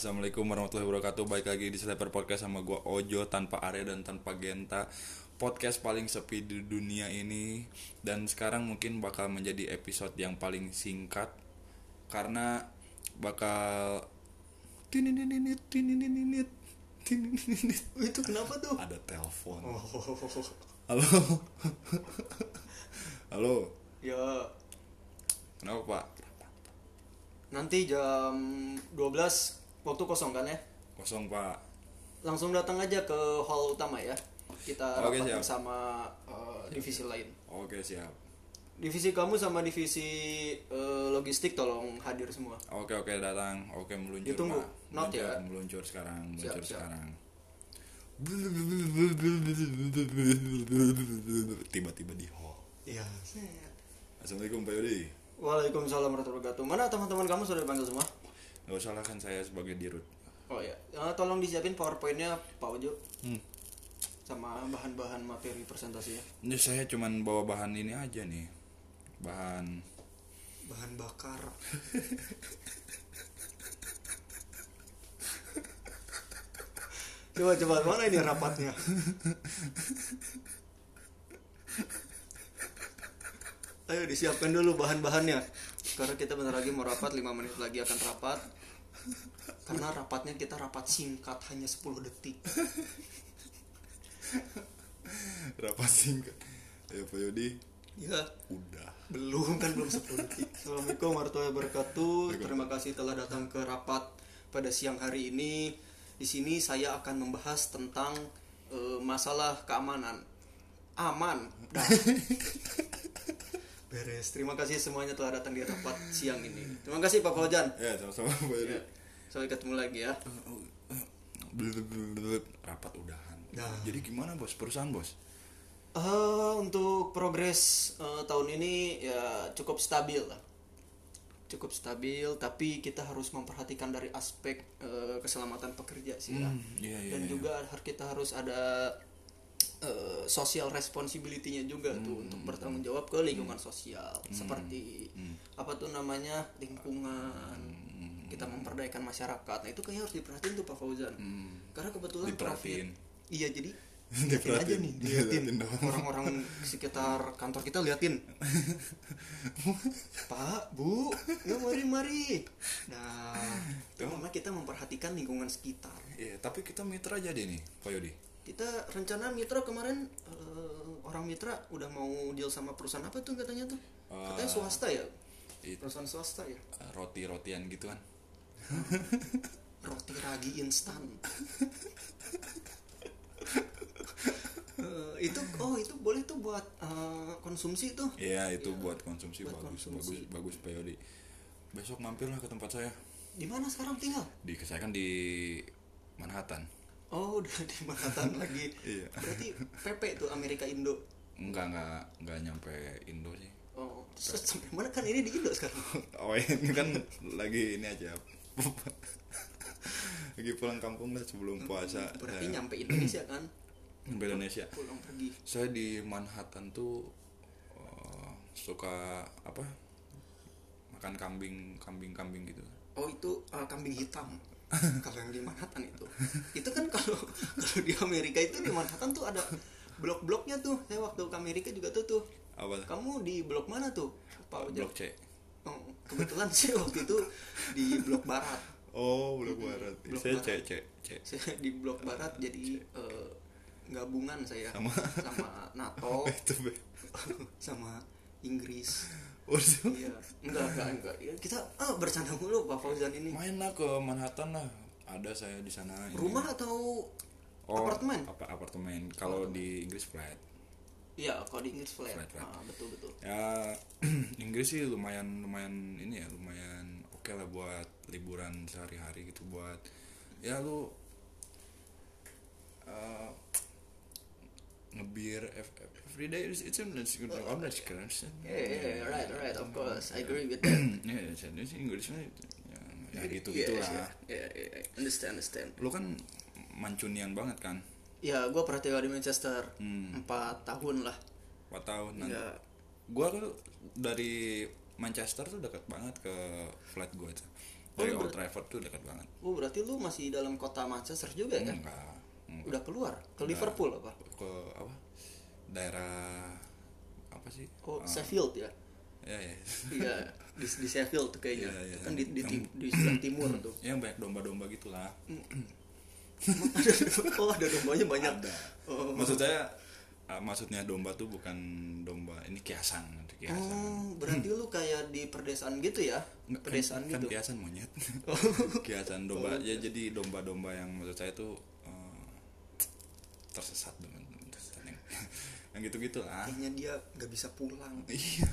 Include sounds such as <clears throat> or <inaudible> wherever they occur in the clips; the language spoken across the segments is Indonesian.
Assalamualaikum warahmatullahi wabarakatuh. Baik lagi di Sleeper Podcast sama gua Ojo Tanpa Arya dan tanpa Genta. Podcast paling sepi di dunia ini. Dan sekarang mungkin bakal menjadi episode yang paling singkat. Karena bakal tinininit Itu kenapa tuh? Ada telepon. Oh, Halo? Halo? Ya. Kenapa pak? nanti jam 12 waktu kosong kan ya? Kosong pak Langsung datang aja ke hall utama ya. Kita Oke, rapat siap. bersama eh, divisi lain. Oke siap Divisi kamu sama divisi eh, logistik tolong hadir semua. Oke oke datang, oke meluncur Ditunggu. Pak. Not Meluncur, ya? Meluncur sekarang, meluncur siap. sekarang. Tiba-tiba di hall. Iya. Assalamualaikum Pak Yodi. Waalaikumsalam warahmatullahi wabarakatuh. Mana teman-teman kamu sudah dipanggil semua? Gak usah lah kan saya sebagai dirut. Oh ya, Eh, tolong disiapin powerpointnya Pak Ojo Hmm. sama bahan-bahan materi presentasinya. Ini saya cuman bawa bahan ini aja nih. Bahan Bahan bakar. <laughs> coba coba mana ini rapatnya? Ayo disiapkan dulu bahan-bahannya. Karena kita bentar lagi mau rapat 5 menit lagi akan rapat. Karena rapatnya kita rapat singkat hanya 10 detik. rapat singkat. Ayo Pak Yodi. Ya, Udah. belum kan belum 10 detik. Assalamualaikum warahmatullahi wabarakatuh. Terima kasih telah datang ke rapat pada siang hari ini. Di sini saya akan membahas tentang eh, masalah keamanan. Aman. <laughs> Beres. Terima kasih semuanya telah datang di rapat siang ini. Terima kasih Pak Fauzan. Ya sama-sama Pak Yodi. Ya. Sampai ketemu lagi ya. Rapat udahan. Dah. Jadi gimana bos? Perusahaan bos? Eh, untuk progres eh, tahun ini ya cukup stabil lah cukup stabil tapi kita harus memperhatikan dari aspek eh, keselamatan pekerja sih ya Hmm, iya, iya, dan iya. juga kita harus ada eh, social responsibility-nya juga tuh Hmm. untuk bertanggung jawab ke lingkungan sosial. Seperti Hmm. apa tuh namanya lingkungan. Kita memperdayakan masyarakat. Nah itu kayaknya harus diperhatiin tuh Pak Fauzan. Hmm. karena kebetulan Diperhatiin. profit iya jadi <laughs> liatin aja nih liatin. Orang-orang <laughs> sekitar kantor kita liatin. <laughs> Pak Bu ya mari mari. Nah karena kita memperhatikan lingkungan sekitar. Iya, tapi kita mitra jadi nih, Pak Yodi. Kita rencana mitra kemarin eh, orang mitra udah mau deal sama perusahaan apa tuh katanya tuh katanya Ah. swasta ya It- perusahaan swasta ya Eh, roti-rotian gitu kan. <laughs> roti ragi instan Eh, itu oh itu boleh tuh buat eh, konsumsi tuh Iya, itu buat konsumsi buat bagus, konsumsi. bagus, bagus Pak Yodi. Besok mampirlah ke tempat saya. di mana sekarang tinggal Di saya kan di Manhattan. Oh <laughs> udah di Manhattan lagi Iya. berarti PP tuh Amerika Indo Enggak, enggak, enggak nyampe Indo sih. oh terus sampai mana kan ini di Indo sekarang <laughs> Oh, ini kan lagi ini aja. <laughs> lagi pulang kampung lah sebelum puasa. berarti Saya nyampe Indonesia kan <clears throat> nyampe Indonesia. pulang pergi Saya di Manhattan tuh eh, suka apa? Makan kambing, kambing-kambing gitu. oh itu uh, kambing hitam <laughs> kalau yang di Manhattan itu itu kan kalau <laughs> kalau di Amerika itu di Manhattan tuh ada blok-bloknya tuh saya waktu ke Amerika juga tuh tuh Apa? kamu di blok mana tuh Pak Ojek Blok C. Oh, kebetulan sih waktu itu di blok barat Oh, blok barat. Blok saya barat. C, C, C. saya di blok barat jadi eh, gabungan saya Sama- sama NATO <laughs> sama Inggris. Iya enggak enggak enggak Ya, kita ah bercanda mulu Pak Fauzan ini Main lah ke Manhattan lah. Ada saya di sana. ini. rumah atau Oh, apartemen Apa apartemen? Kalau di Inggris flat. iya kalau di Inggris flat, Flat, flat. Ah, betul betul Ya <clears throat> Inggris sih lumayan lumayan ini ya lumayan oke lah buat liburan sehari-hari gitu buat ya lu uh, ngebir ev- ev- every day it's it's it's good I'm not scared yeah, yeah, right right of course I agree with that. <clears throat> Ya jadi sih Inggris mah ya, ya gitu gitulah yeah, yeah, yeah, understand understand. Lu kan mancunian banget kan? Ya gue pernah tinggal di Manchester. Hmm. empat tahun lah. 4 tahun nanti ya. Gua tuh dari Manchester tuh dekat banget ke flat gua tuh dari lu Old Trafford tuh dekat banget. Oh berarti lu masih dalam kota Manchester juga ya? Kan? enggak enggak. Udah keluar ke Liverpool apa? ke apa daerah apa sih Oh Ah, Sheffield ya? ya ya <laughs> Iya di, di Sheffield tuh kayaknya. Iya, iya. Kan di di, tim- di sebelah timur tuh. yang banyak domba-domba gitulah oh ada dombanya banyak. ada Oh. maksud saya ah, maksudnya domba tuh bukan domba ini kiasan kiasan Oh, berarti lu kayak di perdesaan gitu ya? Nggak, Pedesaan kan, gitu. kan kiasan monyet <laughs> kiasan domba ya jadi domba-domba yang maksud saya tuh eh, tersesat dengan tersesat yang, <laughs> yang gitu-gitu lah Kayaknya dia nggak bisa pulang. <laughs> iya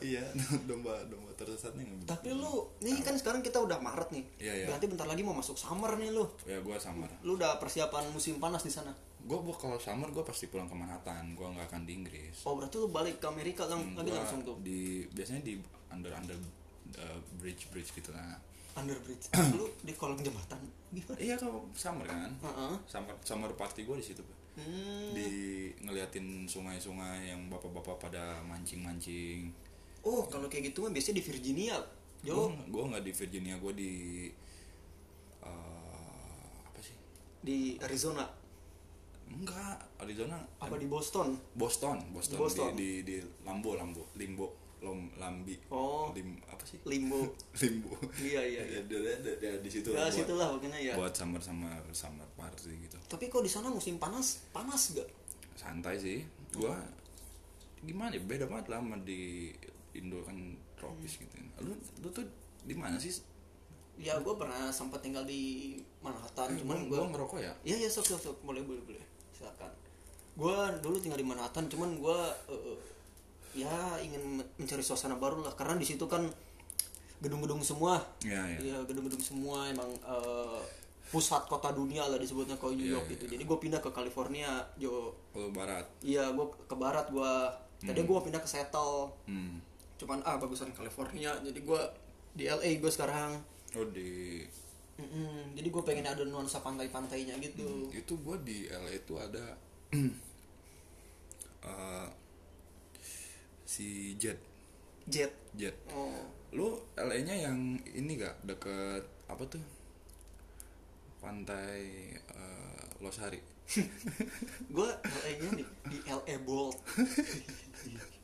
iya domba domba tersesatnya nggak bisa. Tapi lu, nih kan sekarang kita udah Maret nih. Iya, iya. Berarti bentar lagi mau masuk summer nih lu. ya gue summer Lu udah persiapan musim panas di sana. gue gua kalau summer gue pasti pulang ke Manhattan gue nggak akan di Inggris Oh, berarti lu balik ke Amerika lang lagi Gua langsung tuh. di biasanya di under under uh, bridge bridge gitu lah Underbridge. <clears throat> lu di kolong jembatan gimana? iya kalau summer kan summer summer party gue di situ. Hmm. di ngeliatin sungai-sungai yang bapak-bapak pada mancing-mancing Oh, kalau kayak gitu mah biasanya di Virginia. Jo, gue nggak di Virginia gue di uh, apa sih di Arizona. enggak Arizona Apa di Boston? Boston Boston, Boston. Di, di di Lambo Lambo Limbo Lom Lambi Oh. Lim apa sih Limbo. <laughs> Limbo Iya, iya, iya. ya, dia- dia di situ Ya, buat- situlah pokoknya ya. buat summer summer summer party gitu Tapi kok di sana musim panas? Panas gak? santai sih gua gimana ya beda banget lah sama di Indo kan tropis gitu lu lu tuh di mana sih Ya, gue pernah sempat tinggal di Manhattan, cuman gue gua ngerokok ya Iya, iya, sok, sok, sok. Boleh, boleh, boleh. Silakan. Gue dulu tinggal di Manhattan, cuman gue ya ingin men- mencari suasana baru lah, karena di situ kan gedung-gedung semua. ya ya Iya, gedung-gedung semua emang eh, pusat kota dunia lah disebutnya kalau New Iya, York iya, gitu. Jadi gue pindah ke California, Jo. kalau barat Iya, gue ke barat gue. Tadi gue pindah ke Seattle. hmm. Cuman ah bagusan California. Jadi gue di LA gue sekarang. oh di Mm-mm, jadi gue pengen ada nuansa pantai-pantainya gitu. itu gua di LA itu ada <clears throat> eh, si Jet Jet. Jet Oh. lu LA nya yang ini gak deket apa tuh? Pantai eh, Losari. <laughs> Gue LA-nya di, di LA Bolt <laughs>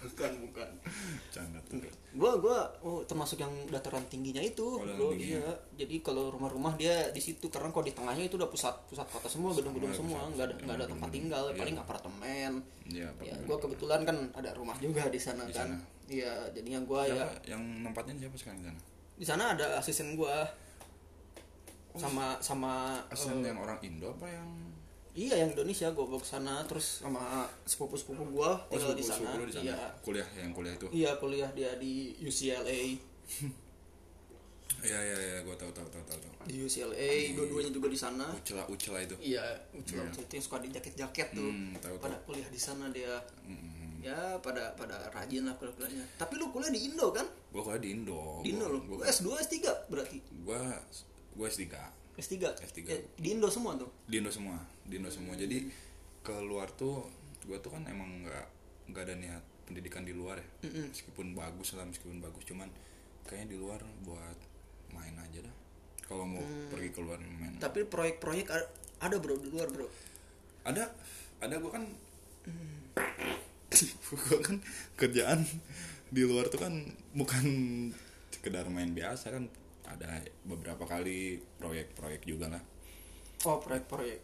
bukan bukan. Canda gue gua oh termasuk yang dataran tingginya itu. Oh, iya. Jadi kalau rumah-rumah dia di situ karena kalau di tengahnya itu udah pusat pusat kota semua gedung-gedung semua. nggak ada nggak ada tempat tinggal Iya. paling apartemen. Iya, ya gue kebetulan kan ada rumah juga di sana Di kan. iya jadinya gue ya yang nempatin siapa sekarang di sana? di sana ada asisten gue sama sama Asisten eh, yang orang Indo apa yang iya yang Indonesia gue bawa ke sana terus sama sepupu sepupu gue Oh, tinggal di sana. di iya. Kuliah yang kuliah itu. Iya kuliah dia di UCLA Iya iya iya, gua tahu tahu tahu tahu. tahu. di UCLA dua-duanya juga di sana. Ucela Ucela itu. iya ucil itu yang suka di jaket-jaket tuh. Hmm, tahu pada tahu. kuliah di sana dia. Mm, ya pada pada rajin lah kuliah-kuliahnya tapi lu kuliah di Indo kan? Gua kuliah di Indo. di Indo Gua- lu Gua Lu S2 S3 berarti? Gua gua S3 S3 S3. Eh, di Indo semua tuh di Indo semua, di Indo semua. Jadi keluar tuh gua tuh kan emang nggak nggak ada niat pendidikan di luar ya. Meskipun bagus lah, meskipun bagus cuman kayaknya di luar buat main aja dah. Kalau mau pergi keluar main. tapi proyek-proyek ada bro di luar bro ada ada gue kan <laughs> gue kan kerjaan di luar tuh kan bukan sekedar main biasa kan ada beberapa kali proyek-proyek juga lah. Oh proyek-proyek.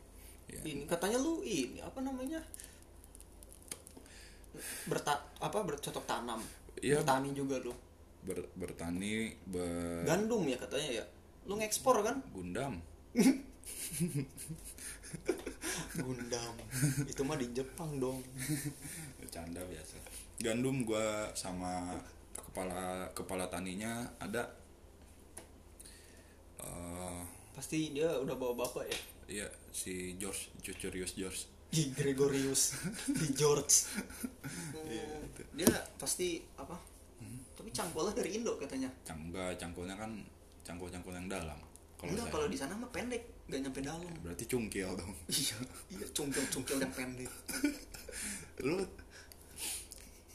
Iya. ini katanya lu ini apa namanya? Berta apa bercocok tanam. Iya. bertani juga lu. Ber- bertani ber gandum ya katanya ya? Lu ngekspor kan? Gundam. <laughs> Gundam. Itu mah di Jepang dong. Canda biasa. Gandum gue sama kepala kepala taninya ada eh pasti dia udah bawa bapak ya? Iya si George Curious George. Di Gregorius. Di George. Hmm, dia pasti apa? Tapi cangkolnya dari Indo katanya. Cangga cangkulnya kan cangkul-cangkul yang dalam. Kalau enggak kalau di sana mah pendek gak nyampe dalam. Berarti cungkil dong. <laughs> Iya iya cungkil-cungkil yang pendek. Lu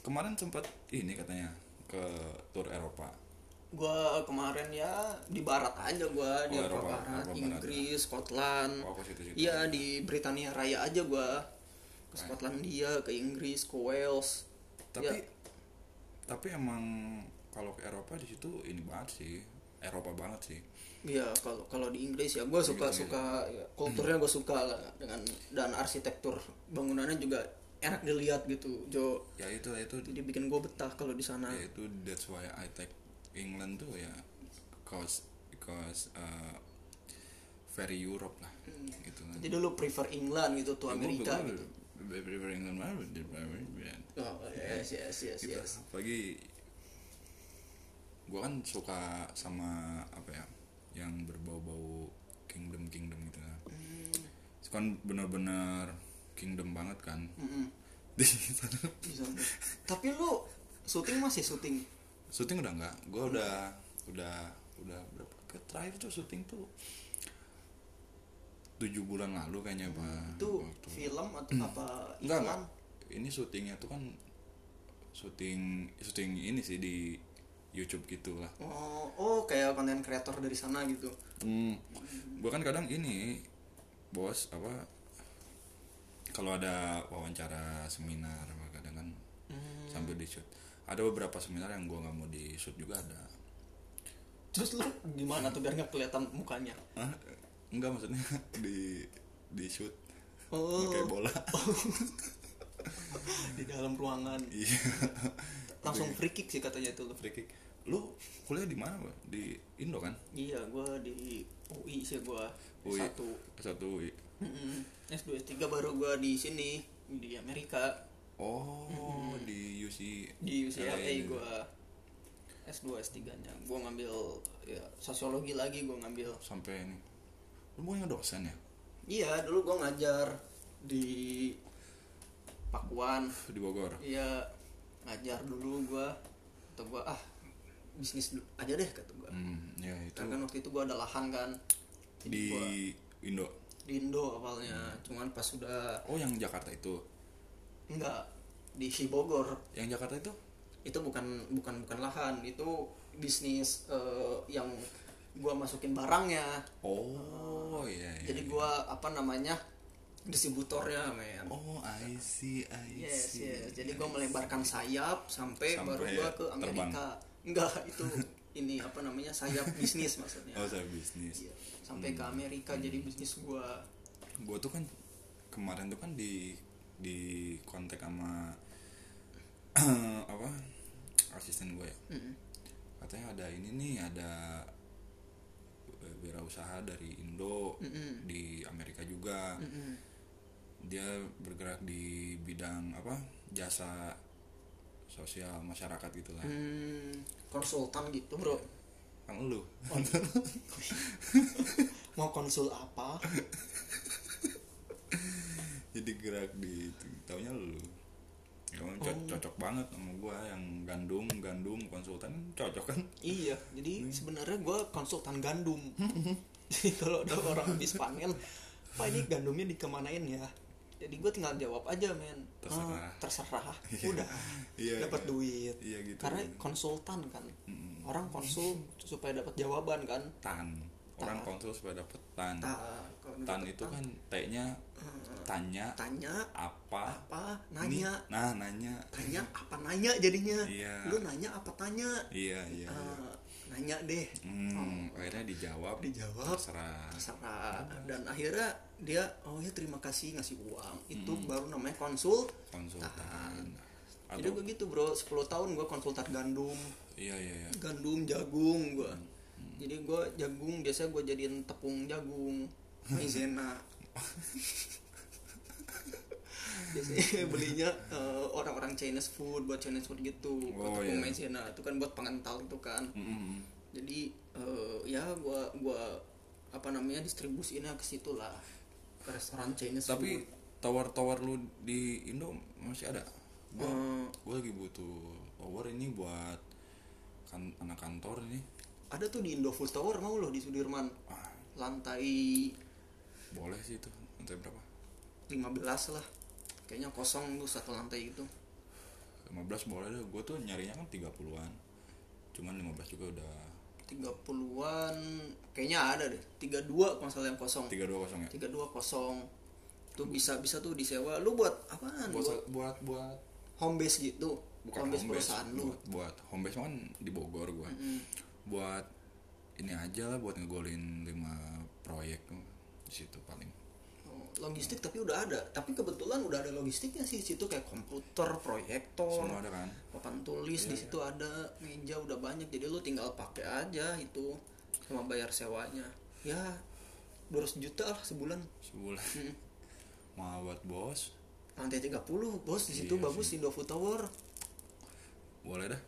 kemarin sempat ini katanya ke tour Eropa gua kemarin ya di barat aja gua di Oh, Eropa, Eropa, barat, Eropa barat. Inggris, Scotland. Oh. Iya di Britania Raya aja gua. Ke Skotlandia, ke Inggris, ke Wales. tapi Ya, tapi emang kalau ke Eropa di situ ini banget sih. Eropa banget sih. Iya kalau kalau di Inggris ya gue suka suka ya, kulturnya gue suka lah dengan dan arsitektur bangunannya juga enak dilihat gitu Jo. Ya itu itu. Jadi bikin gue betah kalau di sana. Ya itu that's why I take England tuh ya cause because uh, very Europe lah gitu kan. Jadi lu prefer England gitu tuh Ya, Amerika gua- gitu? very very England banget daripada- oh yes yes yes gitu. yes. Apalagi gue kan suka sama apa ya yang berbau-bau kingdom kingdom gitu kan. Itu kan bener-bener kingdom banget kan. Sana <laughs> Di sana. tapi lu syuting masih syuting syuting udah enggak gue udah udah udah berapa? Ke terakhir tuh syuting tuh tujuh bulan lalu kayaknya pak itu Waktu- film atau apa enggak enggak ini syutingnya tuh kan syuting syuting ini sih di YouTube gitu lah oh oh kayak konten kreator dari sana gitu. Hmm, gue kan kadang ini bos apa kalau ada wawancara seminar kadang kan Hmm. sambil di shoot ada beberapa seminar yang gue nggak mau di shoot juga ada. Terus lu gimana tuh biar nggak kelihatan mukanya? Hah? enggak maksudnya <laughs> di di shoot. Oh. Kayak bola. <laughs> Di dalam ruangan. Iya. <laughs> Langsung free kick sih katanya itu lu. Free kick. Lu kuliah di mana di Indo kan? Iya gue di UI sih gue UI. satu. Satu UI. Mm-mm. S2 S3 baru gue di sini di Amerika oh di UC di UCLA LA. gue S2 S3 nya. Gue ngambil ya sosiologi lagi gue ngambil. Sampai ini. Lu bukannya dosen ya? Iya dulu gue ngajar di Pakuan. Di Bogor? Iya ngajar dulu gue atau gue ah bisnis dulu aja deh kata gue hmm, ya itu. karena kan waktu itu gue ada lahan kan. Jadi di gua Indo? Di Indo awalnya. Cuman pas sudah oh yang Jakarta itu enggak di Bogor. Yang Jakarta itu? Itu bukan bukan bukan lahan. Itu bisnis eh, yang gua masukin barangnya. Oh iya iya jadi iya. gua apa namanya distributornya men. Oh I see I yes see. yes. Jadi gua melebarkan sayap sampai, Sampai baru gua ke terbang. Amerika. Enggak itu <laughs> ini apa namanya sayap bisnis maksudnya. Oh saya bisnis. Iya, sampai ke Amerika jadi bisnis gua. Gue tuh kan kemarin tuh kan di di kontak sama <clears throat> apa asisten gue ya. Mm-mm. katanya ada ini nih ada eh, wirausaha dari Indo Mm-mm. di Amerika juga. Mm-mm. dia bergerak di bidang apa jasa sosial masyarakat gitu lah. Hmm, konsultan gitu bro. Kan lu. <laughs> Mau konsul apa <laughs> jadi gerak di taunya lu Emang co- Oh. cocok banget sama gua yang gandum gandum konsultan cocok kan Iya, jadi sebenarnya gue konsultan gandum. <laughs> jadi kalau ada orang habis panen, pak ini gandumnya dikemanain ya? Jadi gue tinggal jawab aja men. Terserah. "Ah, terserah. <laughs> Iya. Udah. Iya, dapat iya. duit. Iya, gitu. Karena konsultan kan. Mm-mm. Orang konsul supaya dapat jawaban kan. tan orang Tan. konsul supaya dapet tan. Ta- kalau tan dapet itu kan t-nya tanya tanya apa apa Ini- nanya. nah nanya. Tanya apa nanya jadinya. Iya. lu nanya apa tanya. Iya iya, iya. Ah, nanya deh. Hmm, akhirnya dijawab. Dijawab. terserah. Terserah. Dan akhirnya dia oh ya terima kasih ngasih uang. Itu baru namanya konsul. Konsultan. Jadi atau gue gitu bro. 10 tahun gue konsultan gandum. Iya iya iya. Gandum jagung gue jadi gue jagung biasanya gue jadiin tepung jagung maizena biasanya <laughs> belinya eh, orang-orang Chinese food buat Chinese food gitu Oh, tepung iya. maizena itu kan buat pengental itu kan Mm-mm. jadi eh, ya gua gua apa namanya distribusinya ke situ lah ke restoran Chinese tapi food. tower-tower lu di Indo masih ada gua, Eh. gua lagi butuh tower ini buat kan anak kantor ini ada tuh di Indofood Tower mau loh di Sudirman. Ah, lantai boleh sih itu lantai berapa? 15 lah. Kayaknya kosong tuh satu lantai itu. 15 boleh deh. Gue tuh nyarinya kan 30-an cuman 15 juga udah 30-an kayaknya ada deh. 32 kalau nggak salah yang kosong. tiga dua kosong ya? 32 kosong. Tuh bisa bisa tuh disewa. Lu buat apaan? Buat buat buat buat home base gitu. Bukan home base home base, perusahaan lu. buat buat home base kan di Bogor gua buat ini aja lah buat ngegolin lima proyek di situ paling. Oh, logistik tapi udah ada. Tapi kebetulan udah ada logistiknya sih di situ kayak komputer proyektor semua ada kan? papan tulis Iya, di situ ada meja udah banyak. Jadi lu tinggal pakai aja itu sama bayar sewanya. Ya 200 juta lah sebulan. Sebulan. Hmm. mau buat bos. Lantai 30 bos di situ Iya bagus di Indofood Tower. Boleh dah.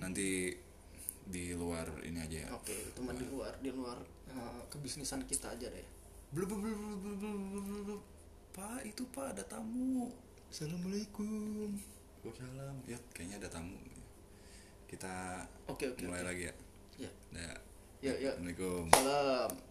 Nanti di luar ini aja ya. Oke okay, teman di nah. luar di luar uh, kebisnisan kita aja deh. Belum pak itu pak ada tamu. Assalamualaikum. Waalaikumsalam. ya kayaknya ada tamu. Kita okay, okay, mulai okay. lagi ya. Ya. Ya ya. Assalamualaikum. Salam.